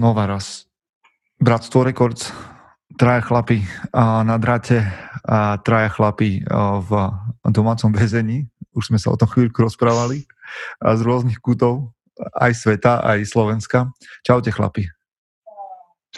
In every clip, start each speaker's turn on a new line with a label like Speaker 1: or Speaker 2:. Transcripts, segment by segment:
Speaker 1: znova raz. Bratstvo Records, traja chlapi na dráte a traja chlapi v domácom väzení. Už sme sa o tom chvíľku rozprávali a z rôznych kútov aj sveta, aj Slovenska. Čaute chlapi.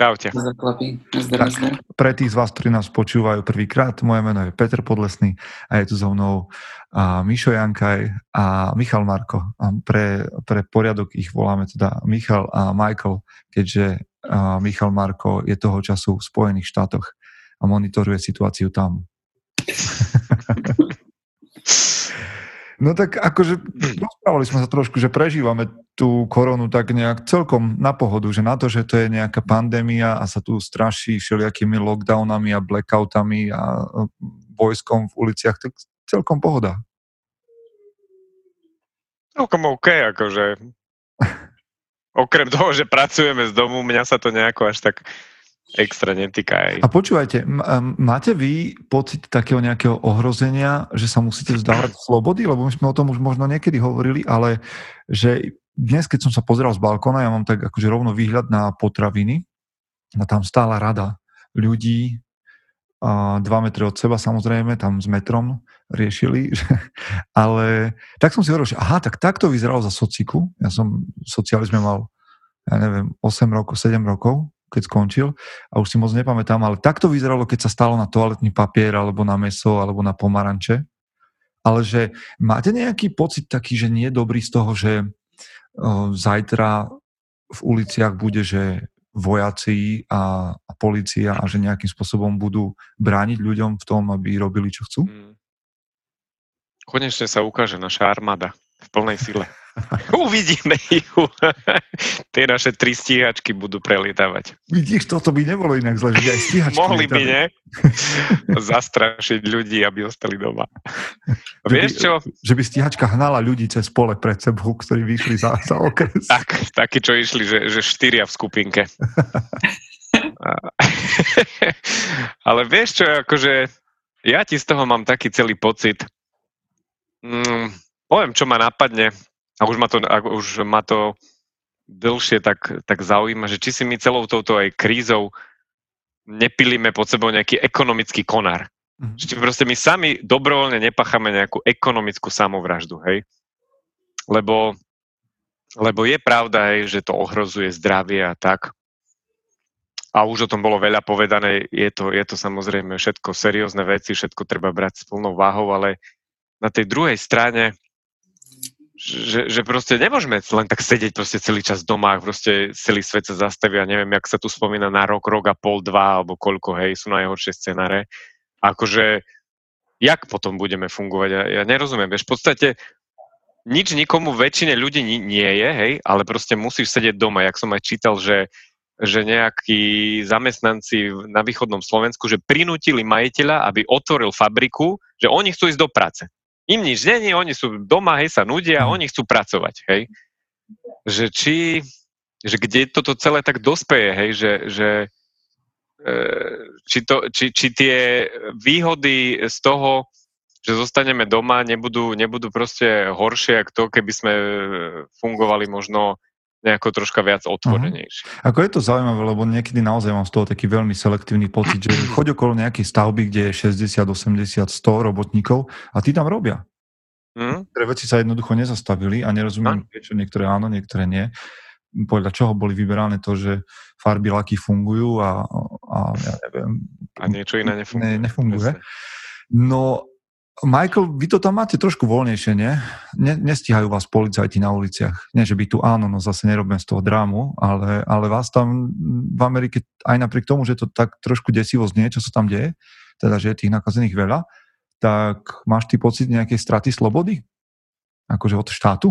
Speaker 2: Čaute.
Speaker 1: Tak, pre tých z vás, ktorí nás počúvajú prvýkrát, moje meno je Peter Podlesný a je tu so mnou a Mišo Jankaj a Michal Marko. A pre, pre poriadok ich voláme teda Michal a Michael, keďže a Michal Marko je toho času v Spojených štátoch a monitoruje situáciu tam. No tak akože rozprávali sme sa trošku, že prežívame tú koronu tak nejak celkom na pohodu, že na to, že to je nejaká pandémia a sa tu straší všelijakými lockdownami a blackoutami a vojskom v uliciach, tak celkom pohoda.
Speaker 2: Celkom OK, akože okrem toho, že pracujeme z domu, mňa sa to nejako až tak extra netýka aj.
Speaker 1: A počúvajte, máte vy pocit takého nejakého ohrozenia, že sa musíte vzdávať slobody? Lebo my sme o tom už možno niekedy hovorili, ale že dnes, keď som sa pozeral z balkóna, ja mám tak akože rovno výhľad na potraviny a tam stála rada ľudí, a dva metre od seba samozrejme, tam s metrom riešili, ale tak som si hovoril, že aha, tak takto vyzeralo za sociku. Ja som v socializme mal, ja neviem, 8 rokov, 7 rokov keď skončil a už si moc nepamätám, ale takto vyzeralo, keď sa stalo na toaletný papier alebo na meso alebo na pomaranče. Ale že máte nejaký pocit taký, že nie je dobrý z toho, že zajtra v uliciach bude, že vojaci a, a policia a že nejakým spôsobom budú brániť ľuďom v tom, aby robili, čo chcú? Hmm.
Speaker 2: Konečne sa ukáže naša armáda v plnej sile. Uvidíme ju. Tie naše tri stíhačky budú prelietavať.
Speaker 1: Vidíš, toto by nebolo inak zle, že aj stíhačky
Speaker 2: Mohli by, nie? Zastrašiť ľudí, aby ostali doma.
Speaker 1: Že Vieš by, čo? Že by stíhačka hnala ľudí cez pole pred sebou, ktorí vyšli za, za okres.
Speaker 2: Tak, takí, čo išli, že, že štyria v skupinke. Ale vieš čo, akože ja ti z toho mám taký celý pocit, mm, poviem, čo ma napadne, a už ma to, už ma to dlhšie tak, tak zaujíma, že či si my celou touto aj krízou nepilíme pod sebou nejaký ekonomický konár. Mm-hmm. Či proste my sami dobrovoľne nepacháme nejakú ekonomickú samovraždu, hej? Lebo, lebo je pravda, hej, že to ohrozuje zdravie a tak. A už o tom bolo veľa povedané, je to, je to samozrejme všetko seriózne veci, všetko treba brať s plnou váhou, ale na tej druhej strane že, že proste nemôžeme len tak sedieť proste celý čas doma, proste celý svet sa zastaví a neviem, jak sa tu spomína na rok, rok a pol, dva, alebo koľko, hej, sú najhoršie scenáre. Akože, jak potom budeme fungovať? Ja, ja nerozumiem, vieš, v podstate nič nikomu, väčšine ľudí nie, nie je, hej, ale proste musíš sedieť doma. Jak som aj čítal, že že nejakí zamestnanci na východnom Slovensku, že prinútili majiteľa, aby otvoril fabriku, že oni chcú ísť do práce im nič není, oni sú doma, hej, sa nudia mhm. oni chcú pracovať, hej. Že či, že kde toto celé tak dospeje, hej, že, že e, či, to, či, či tie výhody z toho, že zostaneme doma, nebudú, nebudú proste horšie, ako to, keby sme fungovali možno nejako troška viac otvorenejšie.
Speaker 1: Uh-huh. Ako je to zaujímavé, lebo niekedy naozaj mám z toho taký veľmi selektívny pocit, že choď okolo nejakej stavby, kde je 60, 80, 100 robotníkov a tí tam robia. Uh-huh. Ktoré veci sa jednoducho nezastavili a nerozumiem, prečo niektoré áno, niektoré nie. Podľa čoho boli vyberané to, že farby laky fungujú a, a ja neviem.
Speaker 2: A niečo iné nefunguje. Ne,
Speaker 1: nefunguje. No Michael, vy to tam máte trošku voľnejšie, nie? ne? Nestíhajú vás policajti na uliciach. Nie, že by tu áno, no zase nerobím z toho drámu, ale, ale vás tam v Amerike, aj napriek tomu, že to tak trošku desivo znie, čo sa tam deje, teda, že je tých nakazených veľa, tak máš ty pocit nejakej straty slobody? Akože od štátu?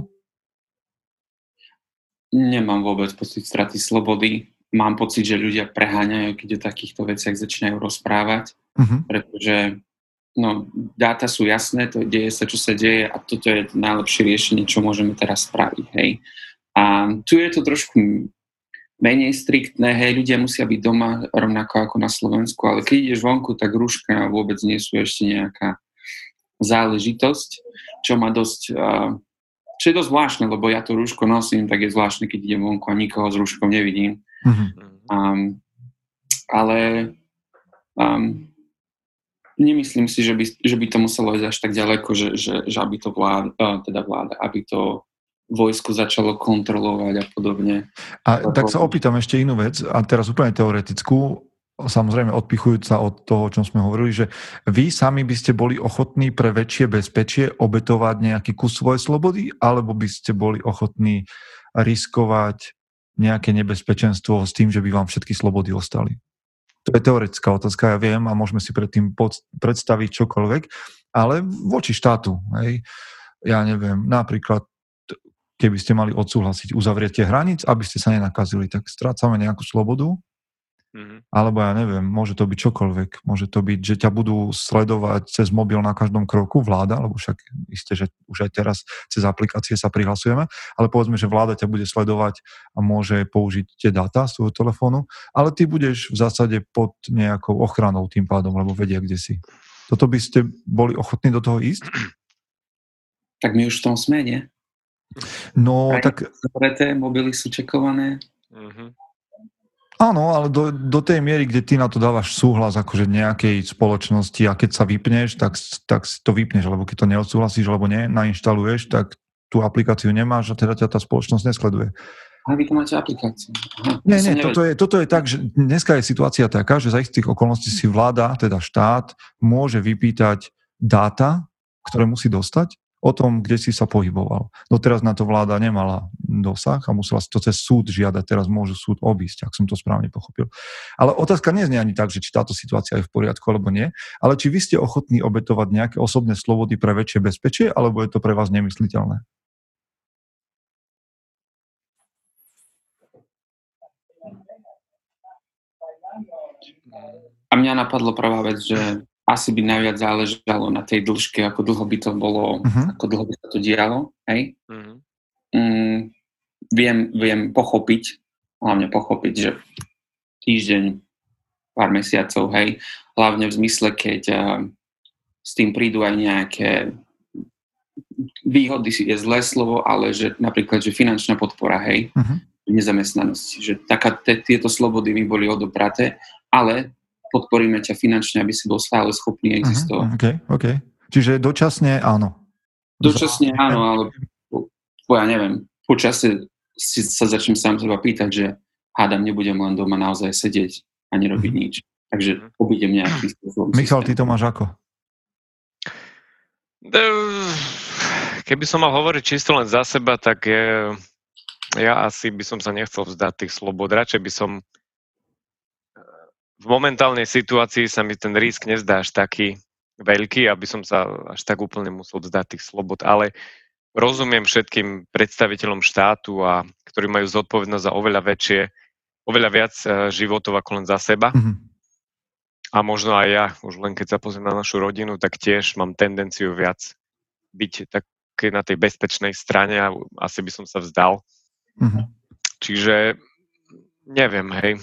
Speaker 3: Nemám vôbec pocit straty slobody. Mám pocit, že ľudia preháňajú, keď o takýchto veciach začínajú rozprávať, uh-huh. pretože no, dáta sú jasné, to deje sa, čo sa deje a toto je to najlepšie riešenie, čo môžeme teraz spraviť, hej. A tu je to trošku menej striktné, hej, ľudia musia byť doma rovnako ako na Slovensku, ale keď ideš vonku, tak rúška vôbec nie sú ešte nejaká záležitosť, čo má dosť, čo je dosť zvláštne, lebo ja to rúško nosím, tak je zvláštne, keď idem vonku a nikoho s rúškom nevidím. Mm-hmm. Um, ale um, nemyslím si, že by, že by to muselo ísť až tak ďaleko, že, že, že aby to vláda, teda vláda, aby to vojsko začalo kontrolovať a podobne.
Speaker 1: A tak sa opýtam ešte inú vec, a teraz úplne teoretickú, samozrejme odpichujúca od toho, o čom sme hovorili, že vy sami by ste boli ochotní pre väčšie bezpečie obetovať nejaký kus svojej slobody, alebo by ste boli ochotní riskovať nejaké nebezpečenstvo s tým, že by vám všetky slobody ostali? To je teoretická otázka, ja viem a môžeme si predtým predstaviť čokoľvek, ale voči štátu, hej, ja neviem, napríklad keby ste mali odsúhlasiť uzavretie hraníc, aby ste sa nenakazili, tak strácame nejakú slobodu, Mm-hmm. Alebo ja neviem, môže to byť čokoľvek. Môže to byť, že ťa budú sledovať cez mobil na každom kroku vláda, lebo však isté, že už aj teraz cez aplikácie sa prihlasujeme, ale povedzme, že vláda ťa bude sledovať a môže použiť tie dáta z tvojho telefónu, ale ty budeš v zásade pod nejakou ochranou tým pádom, lebo vedia, kde si. Toto by ste boli ochotní do toho ísť?
Speaker 3: Tak my už v tom sme, nie?
Speaker 1: No, aj tak...
Speaker 3: Zavreté, mobily sú čekované. Mm-hmm.
Speaker 1: Áno, ale do, do tej miery, kde ty na to dávaš súhlas akože nejakej spoločnosti a keď sa vypneš, tak, tak to vypneš, lebo keď to neodsúhlasíš, alebo ne, nainštaluješ, tak tú aplikáciu nemáš a teda ťa tá spoločnosť nesleduje.
Speaker 3: A vy to máte aplikáciu.
Speaker 1: Aha, nie, nie, toto je, toto je tak, že dneska je situácia taká, že za istých okolností si vláda, teda štát, môže vypýtať dáta, ktoré musí dostať o tom, kde si sa pohyboval. Doteraz na to vláda nemala dosah a musela si to cez súd žiadať, teraz môžu súd obísť, ak som to správne pochopil. Ale otázka neznie ani tak, že či táto situácia je v poriadku alebo nie, ale či vy ste ochotní obetovať nejaké osobné slobody pre väčšie bezpečie, alebo je to pre vás nemysliteľné?
Speaker 3: A mňa napadlo prvá vec, že asi by najviac záležalo na tej dĺžke, ako dlho by to bolo, uh-huh. ako dlho by sa to dialo, hej. Uh-huh. Mm, viem, viem pochopiť, hlavne pochopiť, že týždeň, pár mesiacov, hej, hlavne v zmysle, keď uh, s tým prídu aj nejaké výhody je zlé slovo, ale že napríklad, že finančná podpora, hej, uh-huh. nezamestnanosti, že taká, tieto slobody by boli odobraté, ale podporíme ťa finančne, aby si bol stále schopný existovať.
Speaker 1: Uh-huh, okay, okay. Čiže dočasne áno.
Speaker 3: Dočasne áno, ale po, po, ja neviem, po čase si sa začnem sám seba pýtať, že hádam, nebudem len doma naozaj sedieť a nerobiť uh-huh. nič. Takže mhm. obídem nejaký spôsob.
Speaker 1: Michal, ty to máš ako?
Speaker 2: Keby som mal hovoriť čisto len za seba, tak je, ja asi by som sa nechcel vzdať tých slobod. Radšej by som v momentálnej situácii sa mi ten risk nezdá až taký veľký, aby som sa až tak úplne musel vzdať tých slobod, ale rozumiem všetkým predstaviteľom štátu, a ktorí majú zodpovednosť za oveľa väčšie, oveľa viac e, životov ako len za seba. Mm-hmm. A možno aj ja, už len keď sa pozriem na našu rodinu, tak tiež mám tendenciu viac byť také na tej bezpečnej strane a asi by som sa vzdal. Mm-hmm. Čiže neviem, hej,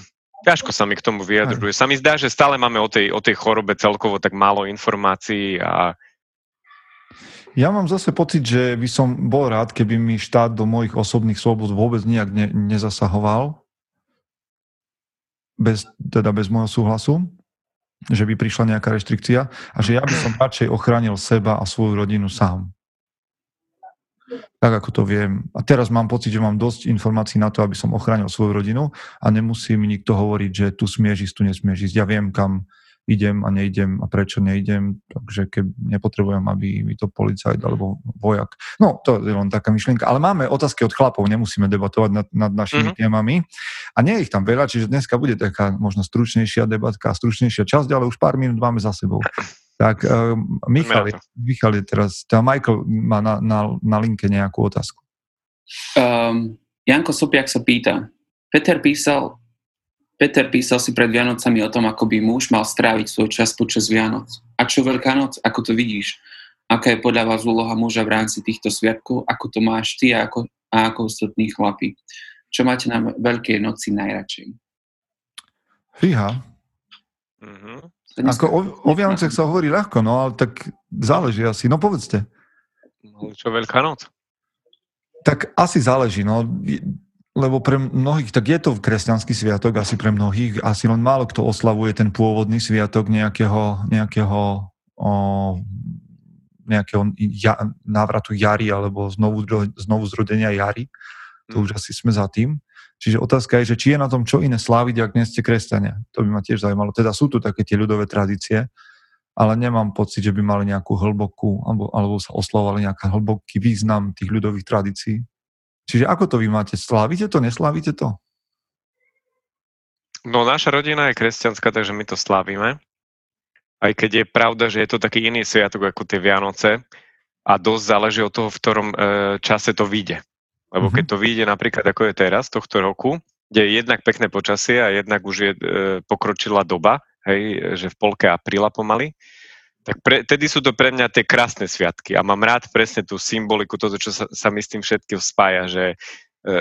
Speaker 2: Ťažko sa mi k tomu vyjadruje. Sa mi zdá, že stále máme o tej, o tej chorobe celkovo tak málo informácií a
Speaker 1: ja mám zase pocit, že by som bol rád, keby mi štát do mojich osobných slobod vôbec nejak ne, nezasahoval, bez, teda bez môjho súhlasu, že by prišla nejaká reštrikcia a že ja by som radšej ochránil seba a svoju rodinu sám tak ako to viem. A teraz mám pocit, že mám dosť informácií na to, aby som ochránil svoju rodinu a nemusí mi nikto hovoriť, že tu smieš ísť, tu nesmieš ísť. Ja viem, kam idem a neidem a prečo neidem, takže keď nepotrebujem, aby mi to policajt alebo vojak. No, to je len taká myšlienka. Ale máme otázky od chlapov, nemusíme debatovať nad, nad našimi mm-hmm. témami. A nie je ich tam veľa, čiže dneska bude taká možno stručnejšia debatka, stručnejšia časť, ale už pár minút máme za sebou. Tak uh, Michal, Michal je teraz, tá Michael má na, na, na linke nejakú otázku.
Speaker 3: Um, Janko Sopiak sa pýta, Peter písal, Peter písal si pred Vianocami o tom, ako by muž mal stráviť svoj čas počas Vianoc. A čo Veľká noc, ako to vidíš? Aká je podľa vás úloha muža v rámci týchto sviatkov? Ako to máš ty a ako, a ako ostatní chlapi? Čo máte na Veľkej noci najradšej?
Speaker 1: Fíha. Mm-hmm. Ako o, o Vianocech sa hovorí ľahko, no ale tak záleží asi. No povedzte.
Speaker 2: No, čo Veľká noc?
Speaker 1: Tak asi záleží, no. lebo pre mnohých, tak je to kresťanský sviatok, asi pre mnohých, asi len málo kto oslavuje ten pôvodný sviatok nejakého, nejakého, o, nejakého ja, návratu jary alebo znovu, znovu zrodenia jary. To mm. už asi sme za tým. Čiže otázka je, že či je na tom čo iné sláviť, ak nie ste kresťania. To by ma tiež zaujímalo. Teda sú tu také tie ľudové tradície, ale nemám pocit, že by mali nejakú hlbokú, alebo, alebo sa oslovovali nejaký hlboký význam tých ľudových tradícií. Čiže ako to vy máte? Slávite to, neslávite to?
Speaker 2: No naša rodina je kresťanská, takže my to slávime. Aj keď je pravda, že je to taký iný sviatok ako tie Vianoce a dosť záleží od toho, v ktorom e, čase to vyjde. Lebo keď to vyjde napríklad ako je teraz, tohto roku, kde je jednak pekné počasie a jednak už je e, pokročila doba, hej, že v polke apríla pomaly, tak pre, tedy sú to pre mňa tie krásne sviatky. A mám rád presne tú symboliku, toto, čo sa, sa mi s tým všetkým spája, že e,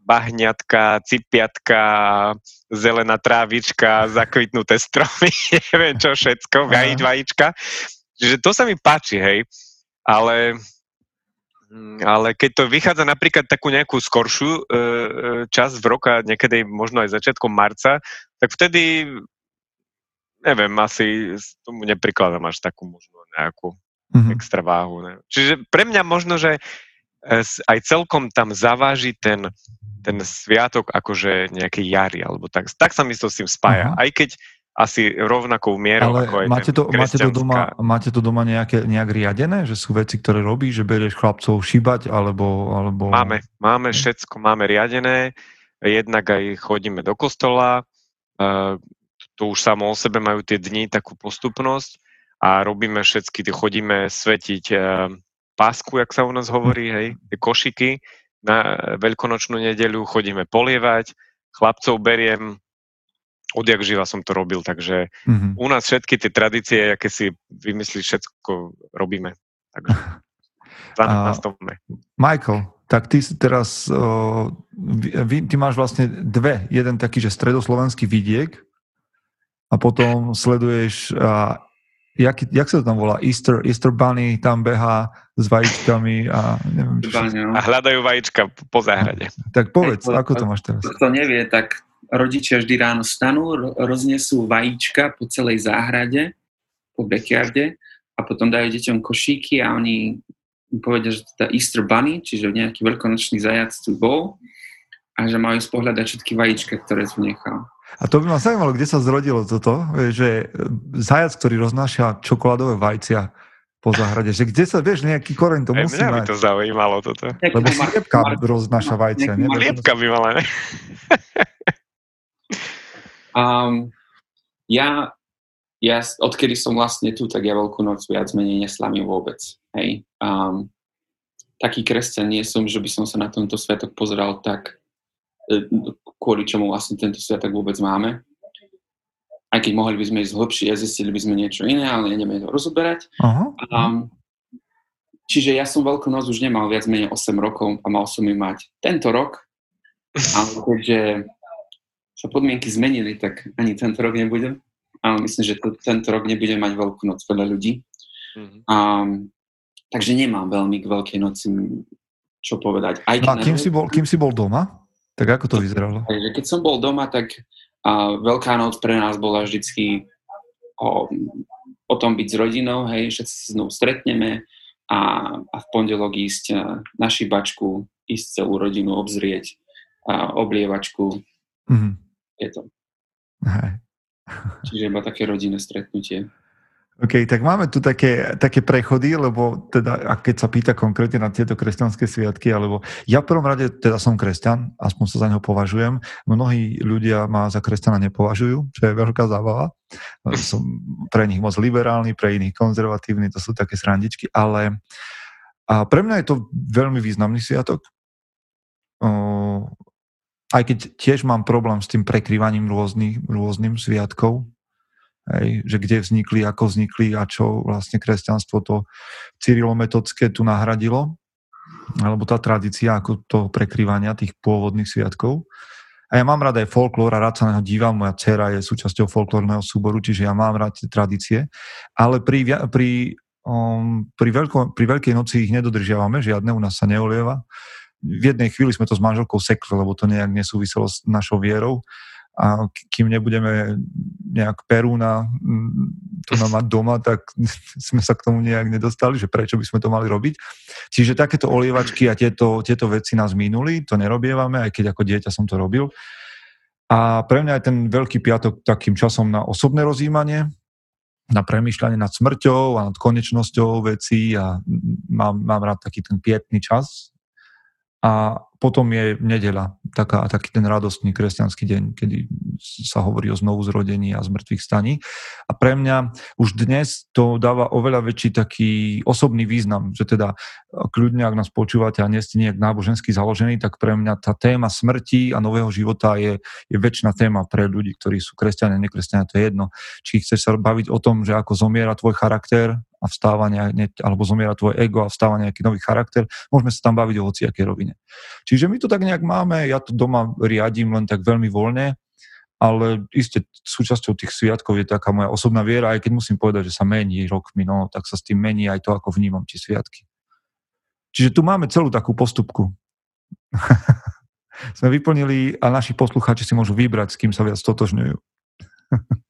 Speaker 2: bahňatka, cipiatka, zelená trávička, zakvitnuté stromy, neviem čo všetko, vajič, vajíčka. Čiže to sa mi páči, hej, ale ale keď to vychádza napríklad takú nejakú skoršiu e, e časť v roka, niekedy možno aj začiatkom marca, tak vtedy neviem, asi tomu neprikladám až takú možno nejakú mm-hmm. extra váhu. Ne? Čiže pre mňa možno, že e, aj celkom tam zaváži ten, ten sviatok akože nejaký jary, alebo tak, tak sa mi to s tým spája. Uh-huh. Aj keď asi rovnakou mierou,
Speaker 1: Ale
Speaker 2: ako aj
Speaker 1: máte to, máte to doma, máte to doma nejaké, nejak riadené, že sú veci, ktoré robíš, že berieš chlapcov šíbať, alebo... alebo...
Speaker 2: Máme, máme všetko, máme riadené, jednak aj chodíme do kostola, uh, to už samo o sebe majú tie dni takú postupnosť a robíme všetky, chodíme svetiť e, pásku, jak sa u nás hovorí, hej, tie košiky na veľkonočnú nedeľu, chodíme polievať, chlapcov beriem, odjak živa som to robil, takže mm-hmm. u nás všetky tie tradície, aké si vymyslíš, všetko robíme. Takže za nás to
Speaker 1: Michael, tak ty teraz, uh, vy, ty máš vlastne dve. Jeden taký, že stredoslovenský vidiek, a potom sleduješ, a, jak, jak sa to tam volá, Easter, Easter Bunny tam beha s vajíčkami a neviem, čo
Speaker 2: A hľadajú vajíčka po záhrade.
Speaker 1: Tak povedz, Ej, ako to máš teraz?
Speaker 3: Kto nevie, tak rodičia vždy ráno stanú, roznesú vajíčka po celej záhrade, po backyarde a potom dajú deťom košíky a oni povedia, že teda Easter Bunny, čiže nejaký veľkonočný zajac tu bol a že majú spohľadať všetky vajíčka, ktoré nechal.
Speaker 1: A to by ma zaujímalo, kde sa zrodilo toto, že zajac, ktorý roznáša čokoládové vajcia po záhrade, že kde sa, vieš, nejaký koreň to musí
Speaker 2: mať. by to zaujímalo toto.
Speaker 1: Lebo sliepka roznáša vajcia.
Speaker 2: Sliepka by mala, ne?
Speaker 3: um, ja, ja, odkedy som vlastne tu, tak ja Veľkú noc viac menej neslavím vôbec. Hej. Um, taký kresťan nie som, že by som sa na tento sviatok pozeral tak E, kvôli čomu vlastne tento sviatok vôbec máme. Aj keď mohli by sme ísť hlbšie a zistili by sme niečo iné, ale nejdeme to rozoberať. Uh-huh. Um, čiže ja som Veľkú noc už nemal viac menej 8 rokov a mal som ju mať tento rok, ale keďže sa podmienky zmenili, tak ani tento rok nebudem. Ale myslím, že to, tento rok nebudem mať Veľkú noc veľa ľudí. Uh-huh. Um, takže nemám veľmi k Veľkej noci čo povedať.
Speaker 1: Aj no a kým, si bol, kým si bol doma? Tak ako to vyzeralo?
Speaker 3: Takže keď som bol doma, tak a Veľká noc pre nás bola vždycky o, o tom byť s rodinou, hej, všetci sa znovu stretneme a, a v pondelok ísť na šibačku, ísť celú rodinu obzrieť, a oblievačku. Mm-hmm. To. Hej. Čiže iba také rodinné stretnutie.
Speaker 1: OK, tak máme tu také, také prechody, lebo teda, a keď sa pýta konkrétne na tieto kresťanské sviatky, alebo ja v prvom rade teda som kresťan, aspoň sa za neho považujem. Mnohí ľudia ma za kresťana nepovažujú, čo je veľká zábava. Som pre nich moc liberálny, pre iných konzervatívny, to sú také srandičky, ale a pre mňa je to veľmi významný sviatok. Aj keď tiež mám problém s tým prekrývaním rôznych, rôznym sviatkov, Hej, že kde vznikli, ako vznikli a čo vlastne kresťanstvo to cyrilometodské tu nahradilo, alebo tá tradícia ako to prekrývania tých pôvodných sviatkov. A ja mám rád aj folklór a rád sa na neho dívam. Moja dcera je súčasťou folklórneho súboru, čiže ja mám rád tie tradície. Ale pri, pri, um, pri, veľko, pri Veľkej noci ich nedodržiavame, žiadne u nás sa neolieva. V jednej chvíli sme to s manželkou sekli, lebo to nejak nesúviselo s našou vierou a kým nebudeme nejak Perúna to nám mať doma, tak sme sa k tomu nejak nedostali, že prečo by sme to mali robiť. Čiže takéto olievačky a tieto, tieto veci nás minuli, to nerobievame, aj keď ako dieťa som to robil. A pre mňa je ten Veľký piatok takým časom na osobné rozjímanie, na premýšľanie nad smrťou a nad konečnosťou vecí a mám, mám rád taký ten pietný čas. A potom je nedela, taká, taký ten radostný kresťanský deň, kedy sa hovorí o znovu zrodení a zmrtvých staní. A pre mňa už dnes to dáva oveľa väčší taký osobný význam, že teda kľudne, ak nás počúvate a nie ste nejak nábožensky založení, tak pre mňa tá téma smrti a nového života je, je väčšina téma pre ľudí, ktorí sú kresťania, nekresťania, to je jedno. Či chceš sa baviť o tom, že ako zomiera tvoj charakter a vstáva nejak, alebo zomiera tvoj ego a vstáva nejaký nový charakter, môžeme sa tam baviť o hociakej rovine. Čiže my to tak nejak máme, ja to doma riadím len tak veľmi voľne, ale iste súčasťou tých sviatkov je taká moja osobná viera, aj keď musím povedať, že sa mení rokmi, no tak sa s tým mení aj to, ako vnímam tie sviatky. Čiže tu máme celú takú postupku. Sme vyplnili a naši poslucháči si môžu vybrať, s kým sa viac totožňujú.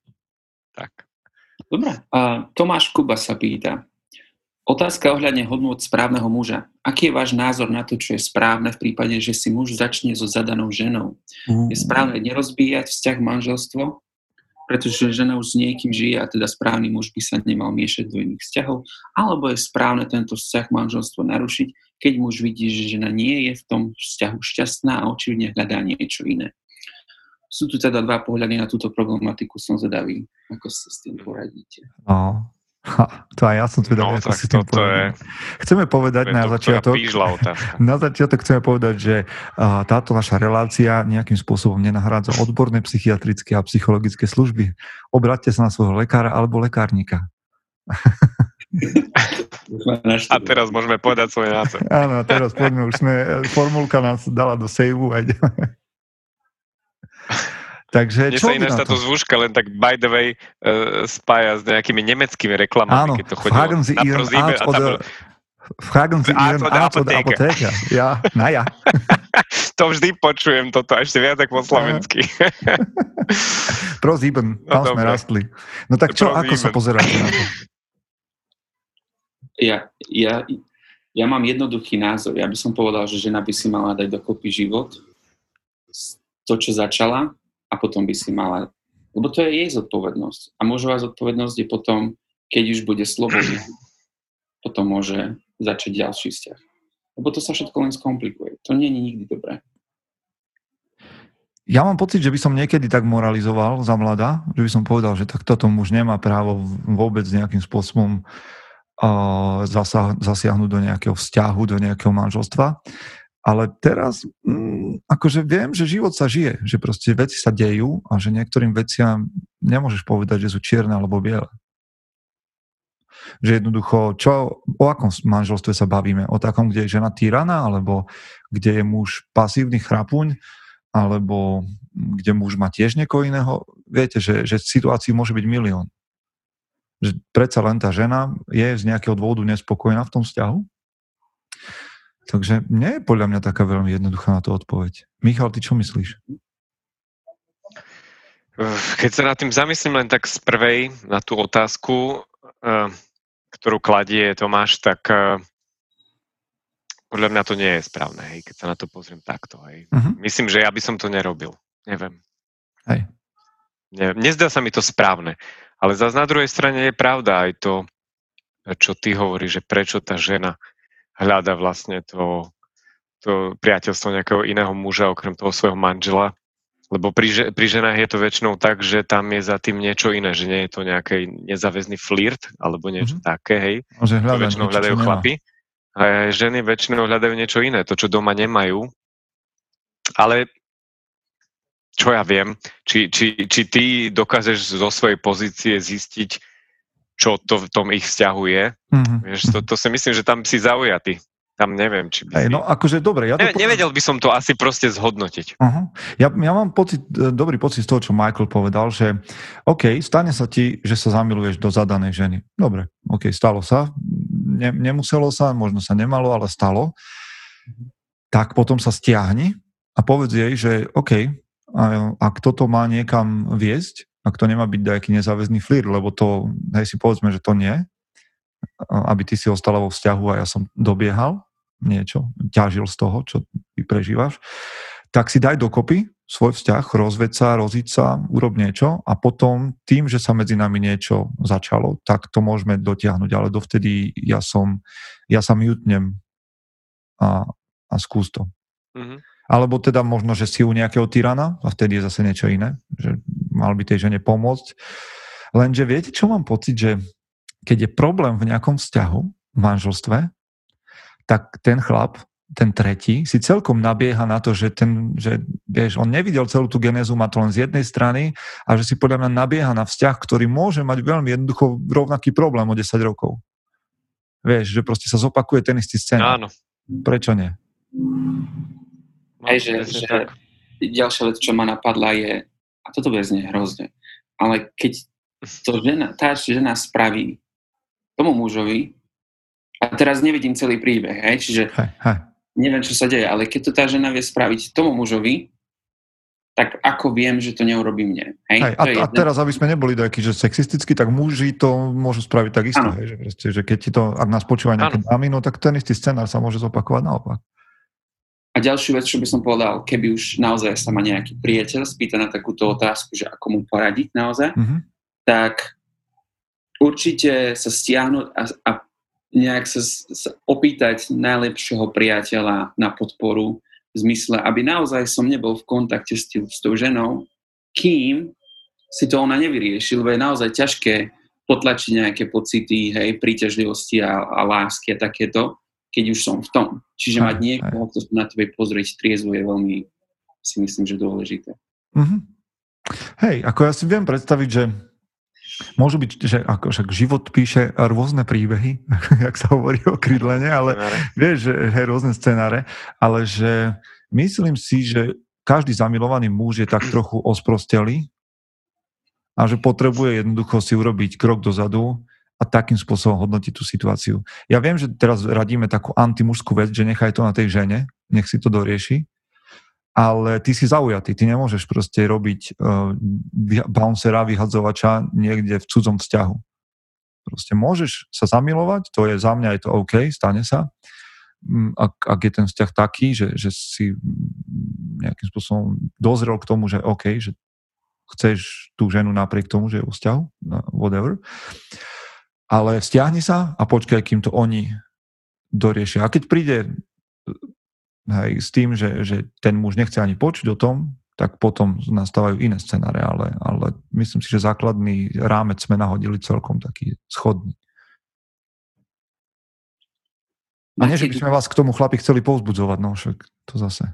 Speaker 3: Dobre, a Tomáš Kuba sa pýta. Otázka ohľadne hodnot správneho muža. Aký je váš názor na to, čo je správne v prípade, že si muž začne so zadanou ženou? Je správne nerozbíjať vzťah manželstvo, pretože žena už s niekým žije a teda správny muž by sa nemal miešať do iných vzťahov, alebo je správne tento vzťah manželstvo narušiť, keď muž vidí, že žena nie je v tom vzťahu šťastná a očividne hľadá niečo iné sú tu teda dva pohľady na túto problematiku, som zvedavý, ako sa s tým poradíte.
Speaker 1: No, Ha, to aj ja som zvedavý, no, ako si to je, Chceme povedať na začiatok, na začiatok chceme povedať, že uh, táto naša relácia nejakým spôsobom nenahrádza odborné psychiatrické a psychologické služby. Obráťte sa na svojho lekára alebo lekárnika.
Speaker 2: a teraz môžeme povedať svoje názor.
Speaker 1: Áno, teraz poďme, už sme, formulka nás dala do saveu a ideme. Takže
Speaker 2: Mne čo sa ináč táto zvuška len tak by the way uh, spája s nejakými nemeckými reklamami,
Speaker 1: Áno, keď to chodilo Sie Ihren Arzt oder Fragen Sie Ihren Arzt oder Apotheker. Ja, na ja.
Speaker 2: to vždy počujem toto, ešte viac ako po slovensky.
Speaker 1: Pro sieben, tam no, sme rastli. No tak čo, Pro ako sa pozeráte na to?
Speaker 3: Ja, ja, ja mám jednoduchý názor. Ja by som povedal, že žena by si mala dať dokopy život to, čo začala a potom by si mala, lebo to je jej zodpovednosť. A mužová zodpovednosť je potom, keď už bude slobodná, potom môže začať ďalší vzťah. Lebo to sa všetko len skomplikuje. To nie je nikdy dobré.
Speaker 1: Ja mám pocit, že by som niekedy tak moralizoval za mladá, že by som povedal, že tak toto muž nemá právo vôbec nejakým spôsobom uh, zasiahnuť do nejakého vzťahu, do nejakého manželstva. Ale teraz mm, akože viem, že život sa žije, že proste veci sa dejú a že niektorým veciam nemôžeš povedať, že sú čierne alebo biele. Že jednoducho, čo, o akom manželstve sa bavíme? O takom, kde je žena týrana, alebo kde je muž pasívny chrapuň, alebo kde muž má tiež niekoho iného? Viete, že, že situácií môže byť milión. Že predsa len tá žena je z nejakého dôvodu nespokojná v tom vzťahu Takže nie je podľa mňa taká veľmi jednoduchá na to odpoveď. Michal, ty čo myslíš?
Speaker 2: Keď sa nad tým zamyslím len tak z prvej na tú otázku, eh, ktorú kladie Tomáš, tak eh, podľa mňa to nie je správne, hej, keď sa na to pozriem takto. Hej. Uh-huh. Myslím, že ja by som to nerobil. Neviem.
Speaker 1: Hej.
Speaker 2: Ne, nezdá sa mi to správne. Ale zase na druhej strane je pravda aj to, čo ty hovoríš, že prečo tá žena hľada vlastne to, to priateľstvo nejakého iného muža okrem toho svojho manžela. Lebo pri, pri ženách je to väčšinou tak, že tam je za tým niečo iné, že nie je to nejaký nezáväzný flirt alebo niečo mm-hmm. také, hej.
Speaker 1: Že hľadá,
Speaker 2: to väčšinou hľadajú chlapi. A ženy väčšinou hľadajú niečo iné, to, čo doma nemajú. Ale čo ja viem, či, či, či ty dokážeš zo svojej pozície zistiť, čo to v tom ich vzťahu je. Mm-hmm. Vieš, to, to si myslím, že tam si zaujatý. Tam neviem, či by
Speaker 1: si... no akože dobre. Ja
Speaker 2: to ne, nevedel by som to asi proste zhodnotiť.
Speaker 1: Uh-huh. Ja, ja mám pocit, e, dobrý pocit z toho, čo Michael povedal, že OK, stane sa ti, že sa zamiluješ do zadanej ženy. Dobre, OK, stalo sa. Ne, nemuselo sa, možno sa nemalo, ale stalo. tak potom sa stiahni a povedz jej, že OK, ak toto má niekam viesť, ak to nemá byť nejaký nezáväzný flirt, lebo to, hej si povedzme, že to nie, aby ty si ostala vo vzťahu a ja som dobiehal niečo, ťažil z toho, čo ty prežívaš, tak si daj dokopy svoj vzťah, rozveď sa, roziť sa, urob niečo a potom tým, že sa medzi nami niečo začalo, tak to môžeme dotiahnuť, ale dovtedy ja som, ja sa mutnem a, a skús to. Mm-hmm. Alebo teda možno, že si u nejakého tyrana a vtedy je zase niečo iné, že mal by tej žene pomôcť. Lenže viete, čo mám pocit, že keď je problém v nejakom vzťahu, v manželstve, tak ten chlap ten tretí si celkom nabieha na to, že, ten, že vieš, on nevidel celú tú genézu, má to len z jednej strany a že si podľa mňa nabieha na vzťah, ktorý môže mať veľmi jednoducho rovnaký problém o 10 rokov. Vieš, že proste sa zopakuje ten istý scén.
Speaker 2: Áno.
Speaker 1: Prečo nie?
Speaker 3: Hej, že, že ďalšia vec, čo ma napadla je, a toto bude znieť hrozne, ale keď to žena, tá žena spraví tomu mužovi, a teraz nevidím celý príbeh, hej, čiže hej, hej neviem, čo sa deje, ale keď to tá žena vie spraviť tomu mužovi, tak ako viem, že to neurobí mne. Hej?
Speaker 1: Hej, a, a teraz, aby sme neboli takí, že sexisticky, tak muži to môžu spraviť takisto. Hej, že, proste, že keď ti to, ak nás počúva nejaké dámy, no tak ten istý scenár sa môže zopakovať naopak.
Speaker 3: A ďalšiu vec, čo by som povedal, keby už naozaj sa ma nejaký priateľ spýta na takúto otázku, že ako mu poradiť naozaj, mm-hmm. tak určite sa stiahnuť a, a nejak sa, sa opýtať najlepšieho priateľa na podporu v zmysle, aby naozaj som nebol v kontakte s, tým, s tou ženou, kým si to ona nevyrieši, lebo je naozaj ťažké potlačiť nejaké pocity, hej, príťažlivosti a, a lásky a takéto, keď už som v tom. Čiže mať niekoho, kto na tebe pozrieť triezvo je veľmi, si myslím, že dôležité. Mm-hmm.
Speaker 1: Hej, ako ja si viem predstaviť, že Môžu byť, že ako, však život píše rôzne príbehy, jak sa hovorí o krydlene, ale vieš, že hej, rôzne scenáre, ale že myslím si, že každý zamilovaný muž je tak trochu osprostelý a že potrebuje jednoducho si urobiť krok dozadu a takým spôsobom hodnotiť tú situáciu. Ja viem, že teraz radíme takú antimužskú vec, že nechaj to na tej žene, nech si to dorieši, ale ty si zaujatý, ty nemôžeš proste robiť uh, bouncera, vyhadzovača niekde v cudzom vzťahu. Proste môžeš sa zamilovať, to je za mňa je to OK, stane sa. Mm, ak, ak je ten vzťah taký, že, že si nejakým spôsobom dozrel k tomu, že OK, že chceš tú ženu napriek tomu, že je u vzťahu, whatever. Ale stiahni sa a počkaj, kým to oni doriešia. A keď príde hej, s tým, že, že ten muž nechce ani počuť o tom, tak potom nastávajú iné scenáre, ale, ale myslím si, že základný rámec sme nahodili celkom taký schodný. A nie, že by sme vás k tomu chlapi chceli povzbudzovať, no však to zase.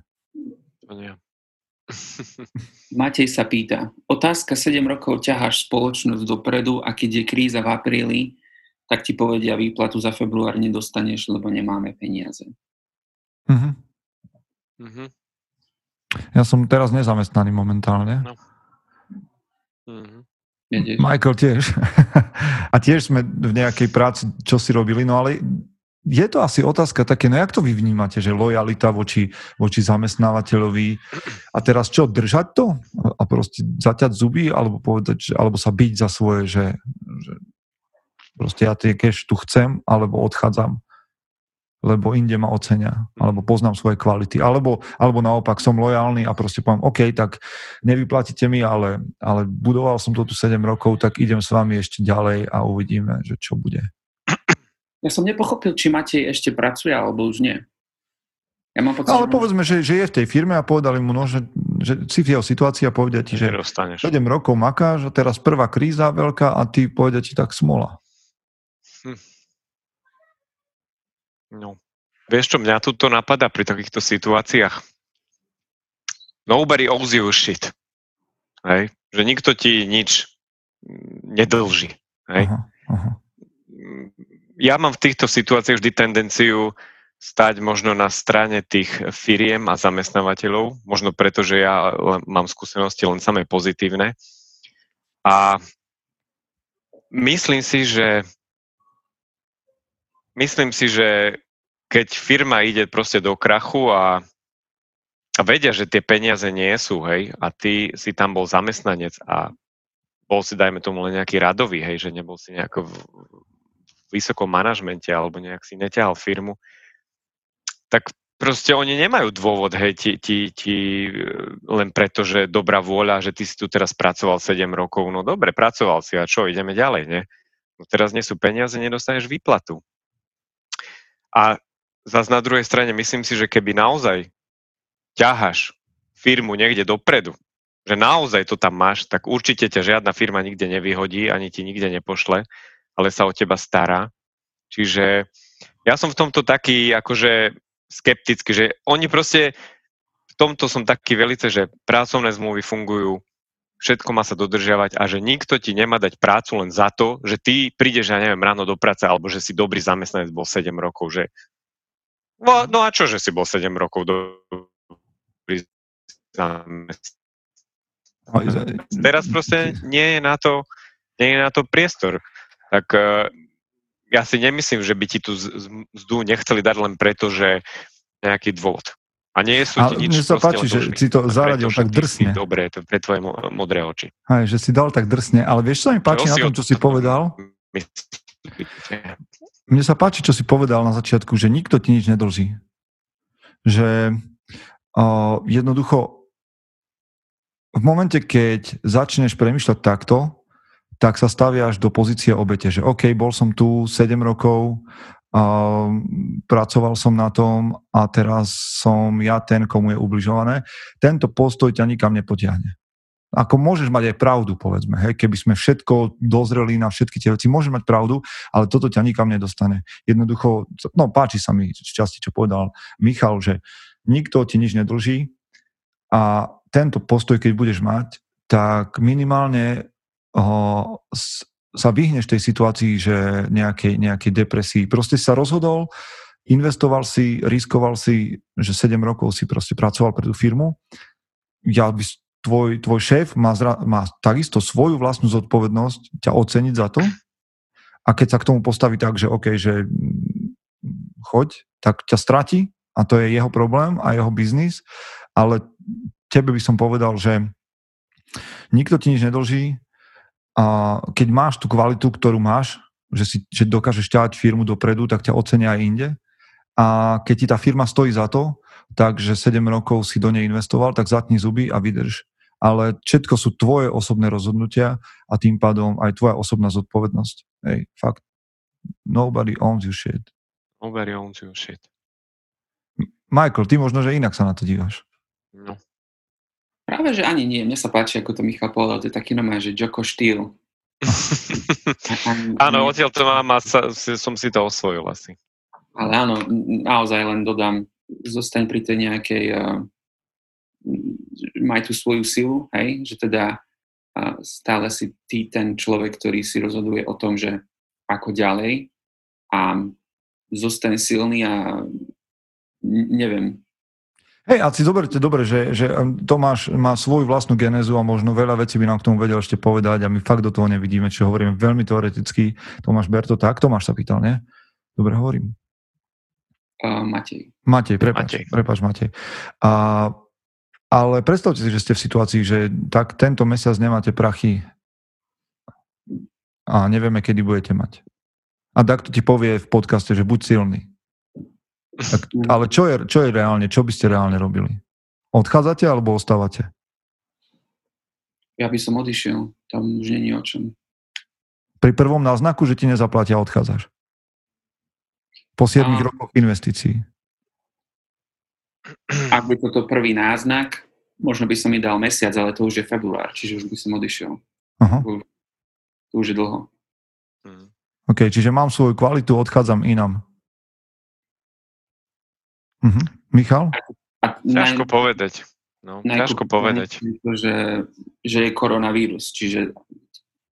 Speaker 3: Matej sa pýta, otázka 7 rokov ťaháš spoločnosť dopredu a keď je kríza v apríli, tak ti povedia výplatu za február nedostaneš, lebo nemáme peniaze. Uh-huh.
Speaker 1: Mm-hmm. Ja som teraz nezamestnaný momentálne. No. Mm-hmm. Michael tiež. a tiež sme v nejakej práci, čo si robili, no ale je to asi otázka také, no jak to vy vnímate, že lojalita voči, voči zamestnávateľovi a teraz čo, držať to a proste zaťať zuby alebo povedať, že, alebo sa byť za svoje, že, že proste ja tie cash tu chcem alebo odchádzam lebo inde ma ocenia, alebo poznám svoje kvality, alebo, alebo naopak som lojálny a proste poviem, OK, tak nevyplatíte mi, ale, ale budoval som to tu 7 rokov, tak idem s vami ešte ďalej a uvidíme, že čo bude.
Speaker 3: Ja som nepochopil, či Matej ešte pracuje, alebo už nie.
Speaker 1: Ja mám pocit, ale že... povedzme, že, že je v tej firme a povedali mu, no, že, že si v jeho situácii a povedia ti, že 7 rokov makáš a teraz prvá kríza veľká a ty povedia ti tak smola. Hm.
Speaker 2: No. Vieš, čo mňa tu napadá pri takýchto situáciách? Nobody owes you shit. Hej? Že nikto ti nič nedlží. Hej? Aha, aha. Ja mám v týchto situáciách vždy tendenciu stať možno na strane tých firiem a zamestnávateľov, možno preto, že ja mám skúsenosti len samé pozitívne. A myslím si, že myslím si, že keď firma ide proste do krachu a, a vedia, že tie peniaze nie sú, hej, a ty si tam bol zamestnanec a bol si, dajme tomu, len nejaký radový, hej, že nebol si nejako v, vysokom manažmente alebo nejak si neťahal firmu, tak proste oni nemajú dôvod, hej, ti, ti, ti len preto, že dobrá vôľa, že ty si tu teraz pracoval 7 rokov, no dobre, pracoval si a čo, ideme ďalej, nie? No teraz nie sú peniaze, nedostaneš výplatu. A zase na druhej strane myslím si, že keby naozaj ťaháš firmu niekde dopredu, že naozaj to tam máš, tak určite ťa žiadna firma nikde nevyhodí, ani ti nikde nepošle, ale sa o teba stará. Čiže ja som v tomto taký akože skeptický, že oni proste v tomto som taký velice, že pracovné zmluvy fungujú, všetko má sa dodržiavať a že nikto ti nemá dať prácu len za to, že ty prídeš, ja neviem, ráno do práce alebo že si dobrý zamestnanec bol 7 rokov, že no, no a čo, že si bol 7 rokov dobrý zamestnanec? Teraz proste nie je na to, nie je na to priestor. Tak uh, ja si nemyslím, že by ti tú mzdu nechceli dať len preto, že nejaký dôvod. A nie sú ti nič
Speaker 1: mne sa páči, že si to zaradil tak drsne.
Speaker 2: Dobre, to pre tvoje modré oči.
Speaker 1: Aj, že si dal tak drsne, ale vieš, čo sa mi páči čo na tom, čo si povedal? Mne sa páči, čo si povedal na začiatku, že nikto ti nič nedlží. Že uh, jednoducho v momente, keď začneš premyšľať takto, tak sa staviaš do pozície obete, že OK, bol som tu 7 rokov, a pracoval som na tom a teraz som ja ten, komu je ubližované. Tento postoj ťa nikam nepotiahne. Ako môžeš mať aj pravdu, povedzme, hej, keby sme všetko dozreli na všetky tie veci, môžeš mať pravdu, ale toto ťa nikam nedostane. Jednoducho, no páči sa mi z časti, čo povedal Michal, že nikto ti nič nedlží a tento postoj, keď budeš mať, tak minimálne ho, sa vyhneš tej situácii, že nejakej, nejakej depresii. Proste sa rozhodol, investoval si, riskoval si, že 7 rokov si proste pracoval pre tú firmu. Ja by, tvoj, tvoj šéf má, zra, má takisto svoju vlastnú zodpovednosť ťa oceniť za to. A keď sa k tomu postaví tak, že OK, že choď, tak ťa stratí a to je jeho problém a jeho biznis, ale tebe by som povedal, že nikto ti nič nedlží a keď máš tú kvalitu, ktorú máš, že, si, že dokážeš ťahať firmu dopredu, tak ťa ocenia aj inde. A keď ti tá firma stojí za to, takže 7 rokov si do nej investoval, tak zatni zuby a vydrž. Ale všetko sú tvoje osobné rozhodnutia a tým pádom aj tvoja osobná zodpovednosť. Hej, fakt. Nobody owns your shit.
Speaker 2: Nobody owns your shit.
Speaker 1: Michael, ty možno, že inak sa na to dívaš.
Speaker 3: No. Práve, že ani nie. Mne sa páči, ako to Michal povedal, to je taký normálne, že Joko štýl.
Speaker 2: áno, odtiaľ to mám a sa, som si to osvojil asi.
Speaker 3: Ale áno, naozaj len dodám, zostaň pri tej nejakej, uh, maj tú svoju silu, hej, že teda uh, stále si ty ten človek, ktorý si rozhoduje o tom, že ako ďalej a zostaň silný a neviem,
Speaker 1: Hej, a si zoberte dobre, že, že um, Tomáš má svoju vlastnú genézu a možno veľa vecí by nám k tomu vedel ešte povedať a my fakt do toho nevidíme, čo hovoríme veľmi teoreticky. Tomáš Berto, tak? Tomáš sa pýtal, nie? Dobre hovorím.
Speaker 3: Uh, Matej.
Speaker 1: Matej, prepač, Matej. prepač Matej. A, ale predstavte si, že ste v situácii, že tak tento mesiac nemáte prachy a nevieme, kedy budete mať. A takto ti povie v podcaste, že buď silný. Tak, ale čo je, čo je reálne? Čo by ste reálne robili? Odchádzate alebo ostávate?
Speaker 3: Ja by som odišiel. Tam už není o čom.
Speaker 1: Pri prvom náznaku, že ti nezaplatia, odchádzaš. Po 7 a... rokoch investícií.
Speaker 3: Ak by toto prvý náznak, možno by som mi dal mesiac, ale to už je február, čiže už by som odišiel. Aha. To, to už je dlho.
Speaker 1: OK, čiže mám svoju kvalitu, odchádzam inam. Uh-huh. Michal?
Speaker 2: A, ťažko naj... povedať. No, ťažko povedať.
Speaker 3: To, že, že je koronavírus, čiže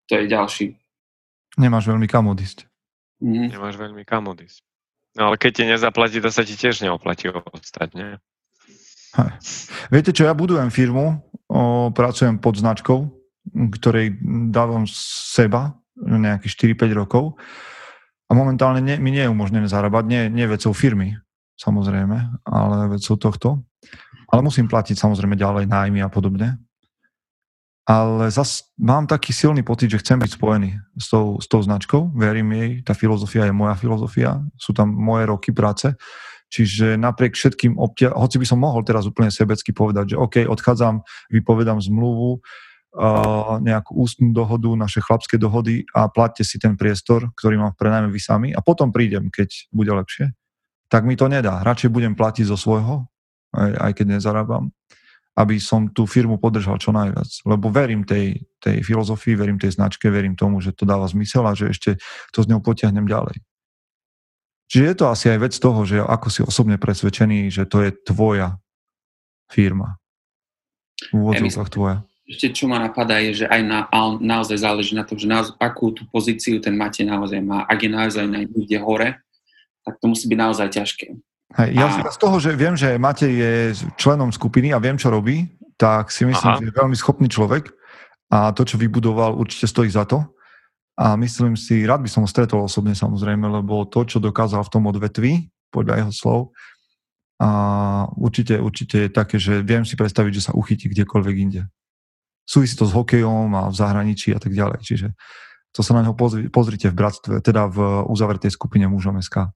Speaker 3: to je ďalší.
Speaker 1: Nemáš veľmi kam odísť.
Speaker 2: Mm. Nemáš veľmi kam odísť. No ale keď ti nezaplatí, to sa ti tiež neoplatí ostať, nie?
Speaker 1: Hej. Viete čo, ja budujem firmu, o, pracujem pod značkou, ktorej dávam seba nejakých 4-5 rokov a momentálne nie, mi nie je umožnené zarábať, nie, nie vecou firmy, samozrejme, ale vecou tohto. Ale musím platiť samozrejme ďalej nájmy a podobne. Ale zas mám taký silný pocit, že chcem byť spojený s tou, s tou značkou, verím jej, tá filozofia je moja filozofia, sú tam moje roky práce, čiže napriek všetkým obtia, hoci by som mohol teraz úplne sebecky povedať, že OK, odchádzam, vypovedám zmluvu, uh, nejakú ústnu dohodu, naše chlapské dohody a platte si ten priestor, ktorý mám v prenajme vy sami. A potom prídem, keď bude lepšie, tak mi to nedá. Radšej budem platiť zo svojho, aj, aj keď nezarábam aby som tú firmu podržal čo najviac. Lebo verím tej, tej filozofii, verím tej značke, verím tomu, že to dáva zmysel a že ešte to z ňou potiahnem ďalej. Čiže je to asi aj vec toho, že ako si osobne presvedčený, že to je tvoja firma. V úvodzovkách tvoja.
Speaker 3: Ešte čo ma napadá je, že aj na, naozaj záleží na tom, že naozaj, akú tú pozíciu ten máte naozaj má. Ak je naozaj niekde hore, tak to musí byť naozaj ťažké.
Speaker 1: Hej, ja a... z toho, že viem, že Matej je členom skupiny a viem, čo robí, tak si myslím, Aha. že je veľmi schopný človek a to, čo vybudoval, určite stojí za to. A myslím si, rád by som ho stretol osobne samozrejme, lebo to, čo dokázal v tom odvetvi, podľa jeho slov, a určite, určite je také, že viem si predstaviť, že sa uchytí kdekoľvek inde. Súvisí to s hokejom a v zahraničí a tak ďalej. Čiže to sa na neho pozri, pozrite v bratstve, teda v uzavretej skupine mužom SK.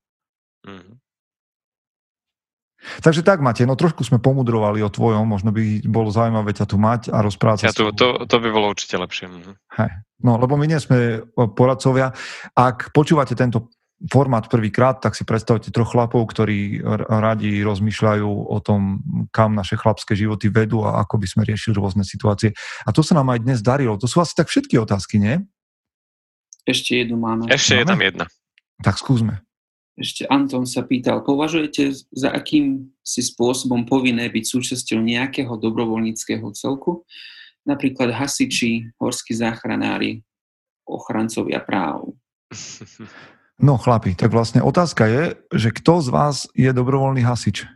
Speaker 1: Takže tak, Matej, no trošku sme pomudrovali o tvojom, možno by bolo zaujímavé ťa tu mať a rozprávať
Speaker 2: ja to, to, to by bolo určite lepšie. Mhm.
Speaker 1: Hej. No, lebo my nie sme poradcovia. Ak počúvate tento formát prvýkrát, tak si predstavte troch chlapov, ktorí radi rozmýšľajú o tom, kam naše chlapské životy vedú a ako by sme riešili rôzne situácie. A to sa nám aj dnes darilo. To sú asi tak všetky otázky, nie?
Speaker 3: Ešte jednu máme.
Speaker 2: Ešte máme? je tam jedna.
Speaker 1: Tak skúsme.
Speaker 3: Ešte Anton sa pýtal, považujete za akým si spôsobom povinné byť súčasťou nejakého dobrovoľníckého celku, napríklad hasiči, horskí záchranári, ochrancovia práv?
Speaker 1: No chlapi, tak vlastne otázka je, že kto z vás je dobrovoľný hasič?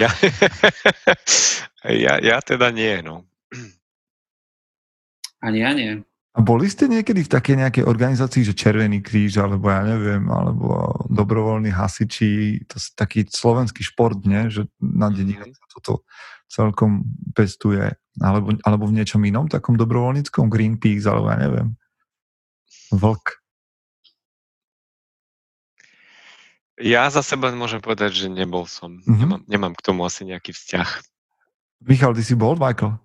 Speaker 2: Ja, ja, ja teda nie, no.
Speaker 3: Ani ja nie.
Speaker 1: A boli ste niekedy v takej nejakej organizácii, že Červený kríž, alebo ja neviem, alebo dobrovoľní hasiči, to je taký slovenský šport, nie? že na dedine sa toto celkom pestuje, alebo, alebo v niečom inom, takom dobrovoľníckom, Greenpeace, alebo ja neviem, Vlk.
Speaker 2: Ja za seba môžem povedať, že nebol som. Mm-hmm. Nemám, nemám k tomu asi nejaký vzťah.
Speaker 1: Michal, ty si bol, Michael?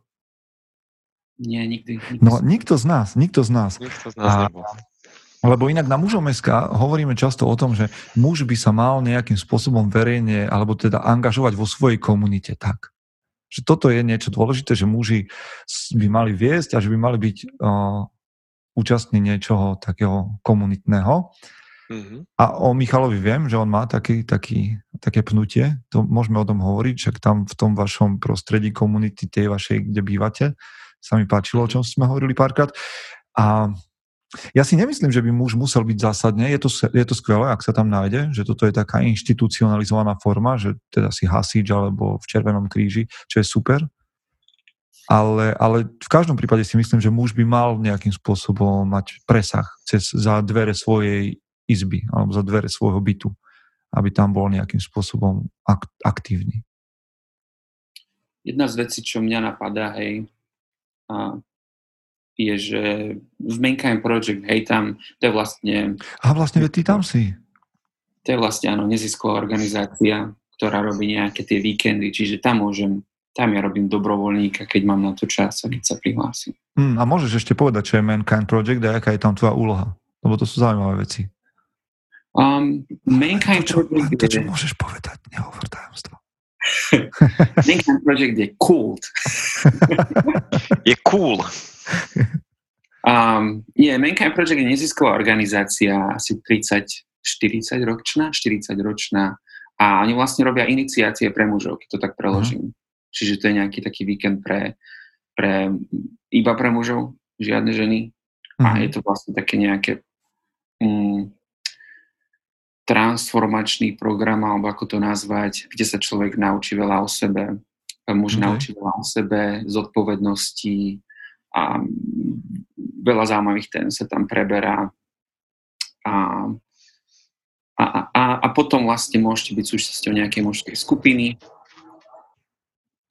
Speaker 3: Nie, nikdy.
Speaker 1: nikdy. No, nikto z nás, nikto z nás.
Speaker 2: Nikto z nás a, nebol.
Speaker 1: Lebo inak na mužom SK hovoríme často o tom, že muž by sa mal nejakým spôsobom verejne, alebo teda angažovať vo svojej komunite tak. Že toto je niečo dôležité, že muži by mali viesť a že by mali byť uh, účastní niečoho takého komunitného. Mm-hmm. A o Michalovi viem, že on má taký, taký, také pnutie, to môžeme o tom hovoriť, však tam v tom vašom prostredí komunity, tej vašej, kde bývate, sa mi páčilo, o čom sme hovorili párkrát. A ja si nemyslím, že by muž musel byť zásadne. Je to, je to skvelé, ak sa tam nájde, že toto je taká inštitucionalizovaná forma, že teda si hasič alebo v Červenom kríži, čo je super. Ale, ale v každom prípade si myslím, že muž by mal nejakým spôsobom mať presah cez, za dvere svojej izby alebo za dvere svojho bytu, aby tam bol nejakým spôsobom ak, aktívny.
Speaker 3: Jedna z vecí, čo mňa napadá, hej, a je, že v Mankind Project, hej, tam, to je vlastne...
Speaker 1: A vlastne, ty tam si.
Speaker 3: To je vlastne, áno, nezisková organizácia, ktorá robí nejaké tie víkendy, čiže tam môžem, tam ja robím dobrovoľníka, keď mám na to čas a keď sa prihlásim.
Speaker 1: Mm, a môžeš ešte povedať, čo je Mankind Project a aká je tam tvoja úloha? Lebo to sú zaujímavé veci.
Speaker 3: Um, Mankind
Speaker 1: to, čo,
Speaker 3: Project...
Speaker 1: To, čo môžeš povedať, nehovor tajomstvo.
Speaker 3: Lincoln Project je cool.
Speaker 2: je cool.
Speaker 3: Um, je, Mankind Project je nezisková organizácia, asi 30-40 ročná, 40 ročná a oni vlastne robia iniciácie pre mužov, keď to tak preložím. Uh-huh. Čiže to je nejaký taký víkend pre, pre iba pre mužov, žiadne ženy. Uh-huh. A mhm. je to vlastne také nejaké um, transformačný program, alebo ako to nazvať, kde sa človek naučí veľa o sebe, muž okay. naučí veľa o sebe, zodpovednosti a veľa zaujímavých tém sa tam preberá. a, a, a, a potom vlastne môžete byť súčasťou nejakej mužskej skupiny,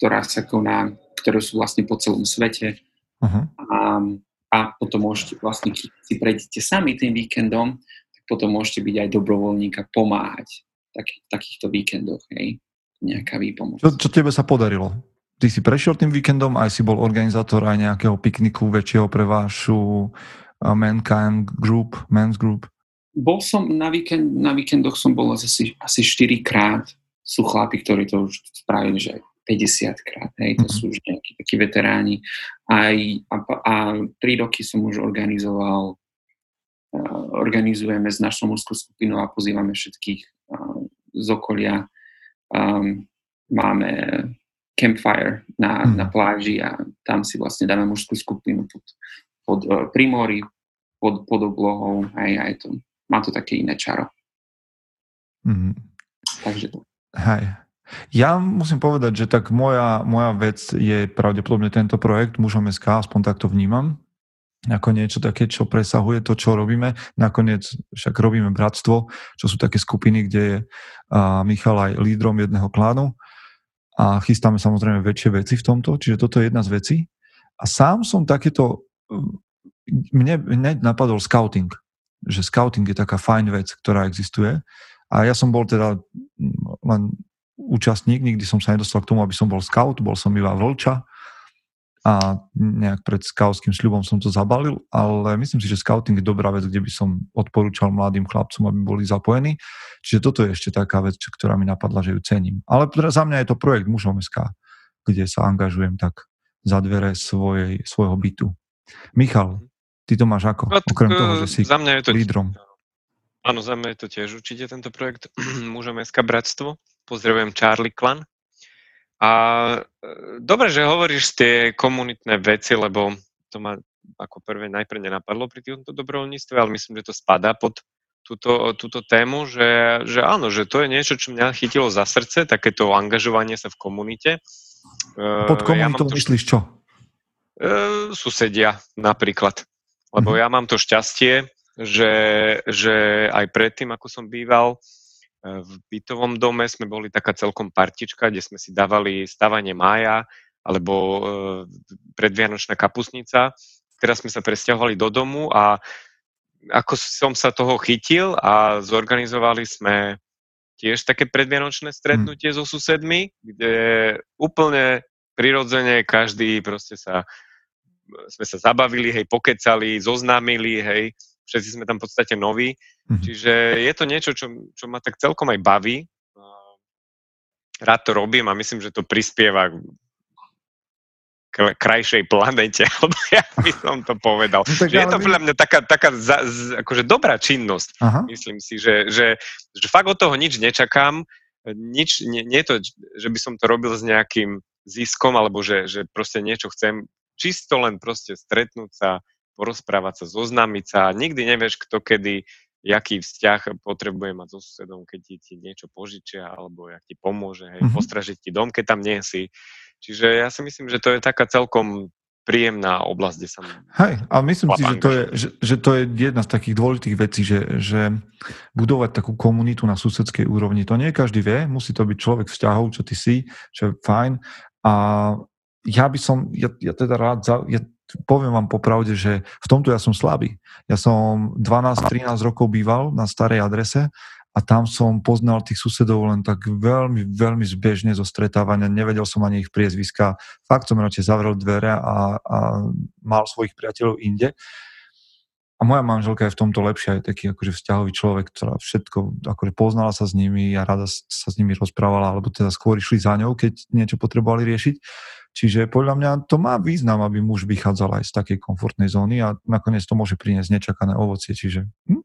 Speaker 3: ktorá sa koná, ktoré sú vlastne po celom svete. Uh-huh. A, a potom môžete vlastne, keď si prejdete sami tým víkendom, potom môžete byť aj dobrovoľník a pomáhať v takých, takýchto víkendoch, hej, nejaká výpomoc.
Speaker 1: Čo, čo tebe sa podarilo? Ty si prešiel tým víkendom, aj si bol organizátor aj nejakého pikniku väčšieho pre vašu Mankind Group, Men's Group?
Speaker 3: Bol som na, víkend, na víkendoch som bol asi, asi 4 krát. Sú chlapi, ktorí to už spravili, že 50 krát, hej, to mm-hmm. sú už nejakí takí veteráni. Aj, a, a 3 roky som už organizoval, organizujeme s našou mužskou skupinou a pozývame všetkých uh, z okolia. Um, máme campfire na, mm. na pláži a tam si vlastne dáme mužskú skupinu pod, pod uh, pri mori, pod, pod oblohou, aj, aj to, má to také iné čaro.
Speaker 1: Mm. Takže to. Hej. Ja musím povedať, že tak moja, moja vec je pravdepodobne tento projekt Mužom SK, aspoň takto vnímam, ako niečo také, čo presahuje to, čo robíme. Nakoniec však robíme bratstvo, čo sú také skupiny, kde je Michal aj lídrom jedného klánu a chystáme samozrejme väčšie veci v tomto, čiže toto je jedna z vecí. A sám som takéto mne hneď napadol scouting, že scouting je taká fajn vec, ktorá existuje. A ja som bol teda len účastník, nikdy som sa nedostal k tomu, aby som bol scout, bol som iba vlča a nejak pred skautským sľubom som to zabalil, ale myslím si, že scouting je dobrá vec, kde by som odporúčal mladým chlapcom, aby boli zapojení. Čiže toto je ešte taká vec, ktorá mi napadla, že ju cením. Ale za mňa je to projekt Mužom SK, kde sa angažujem tak za dvere svojej, svojho bytu. Michal, Ty to máš ako? No, Okrem toho, že si za mňa je to, lídrom.
Speaker 2: Áno, za mňa je to tiež určite tento projekt Mužom SK Bratstvo. Pozdravujem Charlie Clan. A e, dobre, že hovoríš tie komunitné veci, lebo to ma ako prvé najprv nenapadlo pri tomto dobrovoľníctve, ale myslím, že to spadá pod túto, túto tému, že, že áno, že to je niečo, čo mňa chytilo za srdce, takéto angažovanie sa v komunite.
Speaker 1: Pod komunitou ja myslíš čo?
Speaker 2: E, susedia napríklad. Lebo mhm. ja mám to šťastie, že, že aj predtým, ako som býval, e, v bytovom dome sme boli taká celkom partička, kde sme si dávali stavanie mája alebo e, predvianočná kapusnica. Teraz sme sa presťahovali do domu a ako som sa toho chytil a zorganizovali sme tiež také predvianočné stretnutie mm. so susedmi, kde úplne prirodzene každý proste sa sme sa zabavili, hej, pokecali, zoznámili, hej, všetci sme tam v podstate noví. Mm-hmm. Čiže je to niečo, čo, čo ma tak celkom aj baví. Rád to robím a myslím, že to prispieva k krajšej planete, alebo ja by som to povedal. No, tak, že je to podľa mňa taká, taká za, z, akože dobrá činnosť. Aha. Myslím si, že, že, že fakt od toho nič nečakám. Nič, nie, nie je to, že by som to robil s nejakým ziskom, alebo že, že proste niečo chcem čisto len proste stretnúť sa, porozprávať sa, zoznámiť sa. Nikdy nevieš, kto kedy, jaký vzťah potrebuje mať so susedom, keď ti, ti niečo požičia, alebo jak ti pomôže, hej, mm-hmm. postražiť ti dom, keď tam nie si. Čiže ja si myslím, že to je taká celkom príjemná oblasť, kde sa...
Speaker 1: Hej, ale myslím si, že to, je, že, že to je jedna z takých dôležitých vecí, že, že budovať takú komunitu na susedskej úrovni, to nie každý vie, musí to byť človek vzťahov, čo ty si, čo je fajn. A ja by som, ja, ja teda rád, za, ja poviem vám popravde, že v tomto ja som slabý. Ja som 12-13 rokov býval na starej adrese a tam som poznal tých susedov len tak veľmi, veľmi zbežne zo stretávania. Nevedel som ani ich priezviska. Fakt som radšej zavrel dvere a, a mal svojich priateľov inde. A moja manželka je v tomto lepšia, je taký akože vzťahový človek, ktorá všetko, akože poznala sa s nimi a rada sa s nimi rozprávala, alebo teda skôr išli za ňou, keď niečo potrebovali riešiť. Čiže podľa mňa to má význam, aby muž vychádzal aj z takej komfortnej zóny a nakoniec to môže priniesť nečakané ovocie. Čiže hm,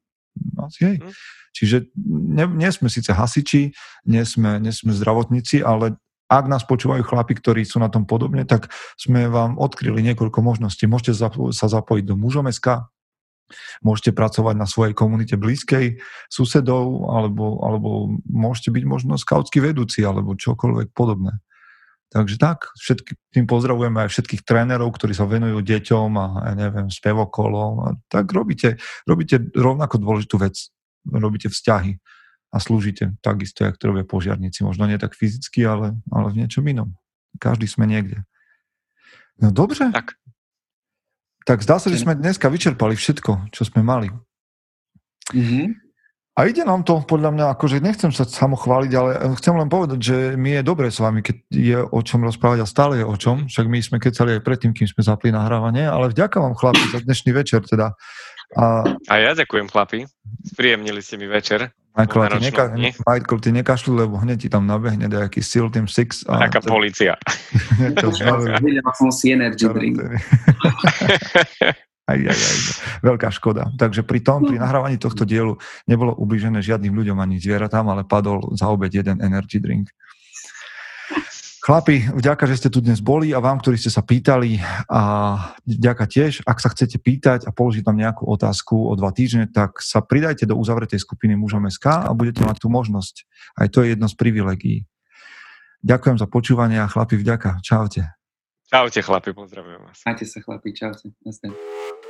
Speaker 1: asi hej. Hm. Čiže nie, nie sme síce hasiči, nie sme, nie sme zdravotníci, ale ak nás počúvajú chlapi, ktorí sú na tom podobne, tak sme vám odkryli niekoľko možností. Môžete sa zapojiť do mužom.sk, môžete pracovať na svojej komunite blízkej, susedov, alebo, alebo môžete byť možno skautský vedúci, alebo čokoľvek podobné. Takže tak, všetky, tým pozdravujeme aj všetkých trénerov, ktorí sa venujú deťom a ja neviem, spevokolom. Tak robíte, robíte rovnako dôležitú vec. Robíte vzťahy a slúžite takisto, jak to robia požiarníci. Možno nie tak fyzicky, ale, ale v niečom inom. Každý sme niekde. No dobre.
Speaker 2: Tak.
Speaker 1: Tak zdá sa, že sme dneska vyčerpali všetko, čo sme mali. Mm-hmm. A ide nám to, podľa mňa, akože nechcem sa samo chváliť, ale chcem len povedať, že mi je dobre s vami, keď je o čom rozprávať a stále je o čom. Však my sme kecali aj predtým, kým sme zapli nahrávanie, ale vďaka vám chlapi za dnešný večer teda.
Speaker 2: A, a ja ďakujem chlapi, spríjemnili ste mi večer.
Speaker 1: Michael, ty, neka, Michael, ty nekašľu, lebo hneď ti tam nabehne nejaký SEAL Team 6.
Speaker 2: A Taká policia.
Speaker 3: som si energy drink.
Speaker 1: Aj, aj, aj. Veľká škoda. Takže pri tom, pri nahrávaní tohto dielu nebolo ubližené žiadnym ľuďom ani zvieratám, ale padol za obed jeden energy drink. Chlapi, vďaka, že ste tu dnes boli a vám, ktorí ste sa pýtali a vďaka tiež, ak sa chcete pýtať a položiť tam nejakú otázku o dva týždne, tak sa pridajte do uzavretej skupiny mužom SK a budete mať tú možnosť. Aj to je jedno z privilegií. Ďakujem za počúvanie a chlapi, vďaka. Čaute.
Speaker 2: Čaute chlapi, pozdravujem vás.
Speaker 3: Majte sa chlapi, čaute. Nasledne.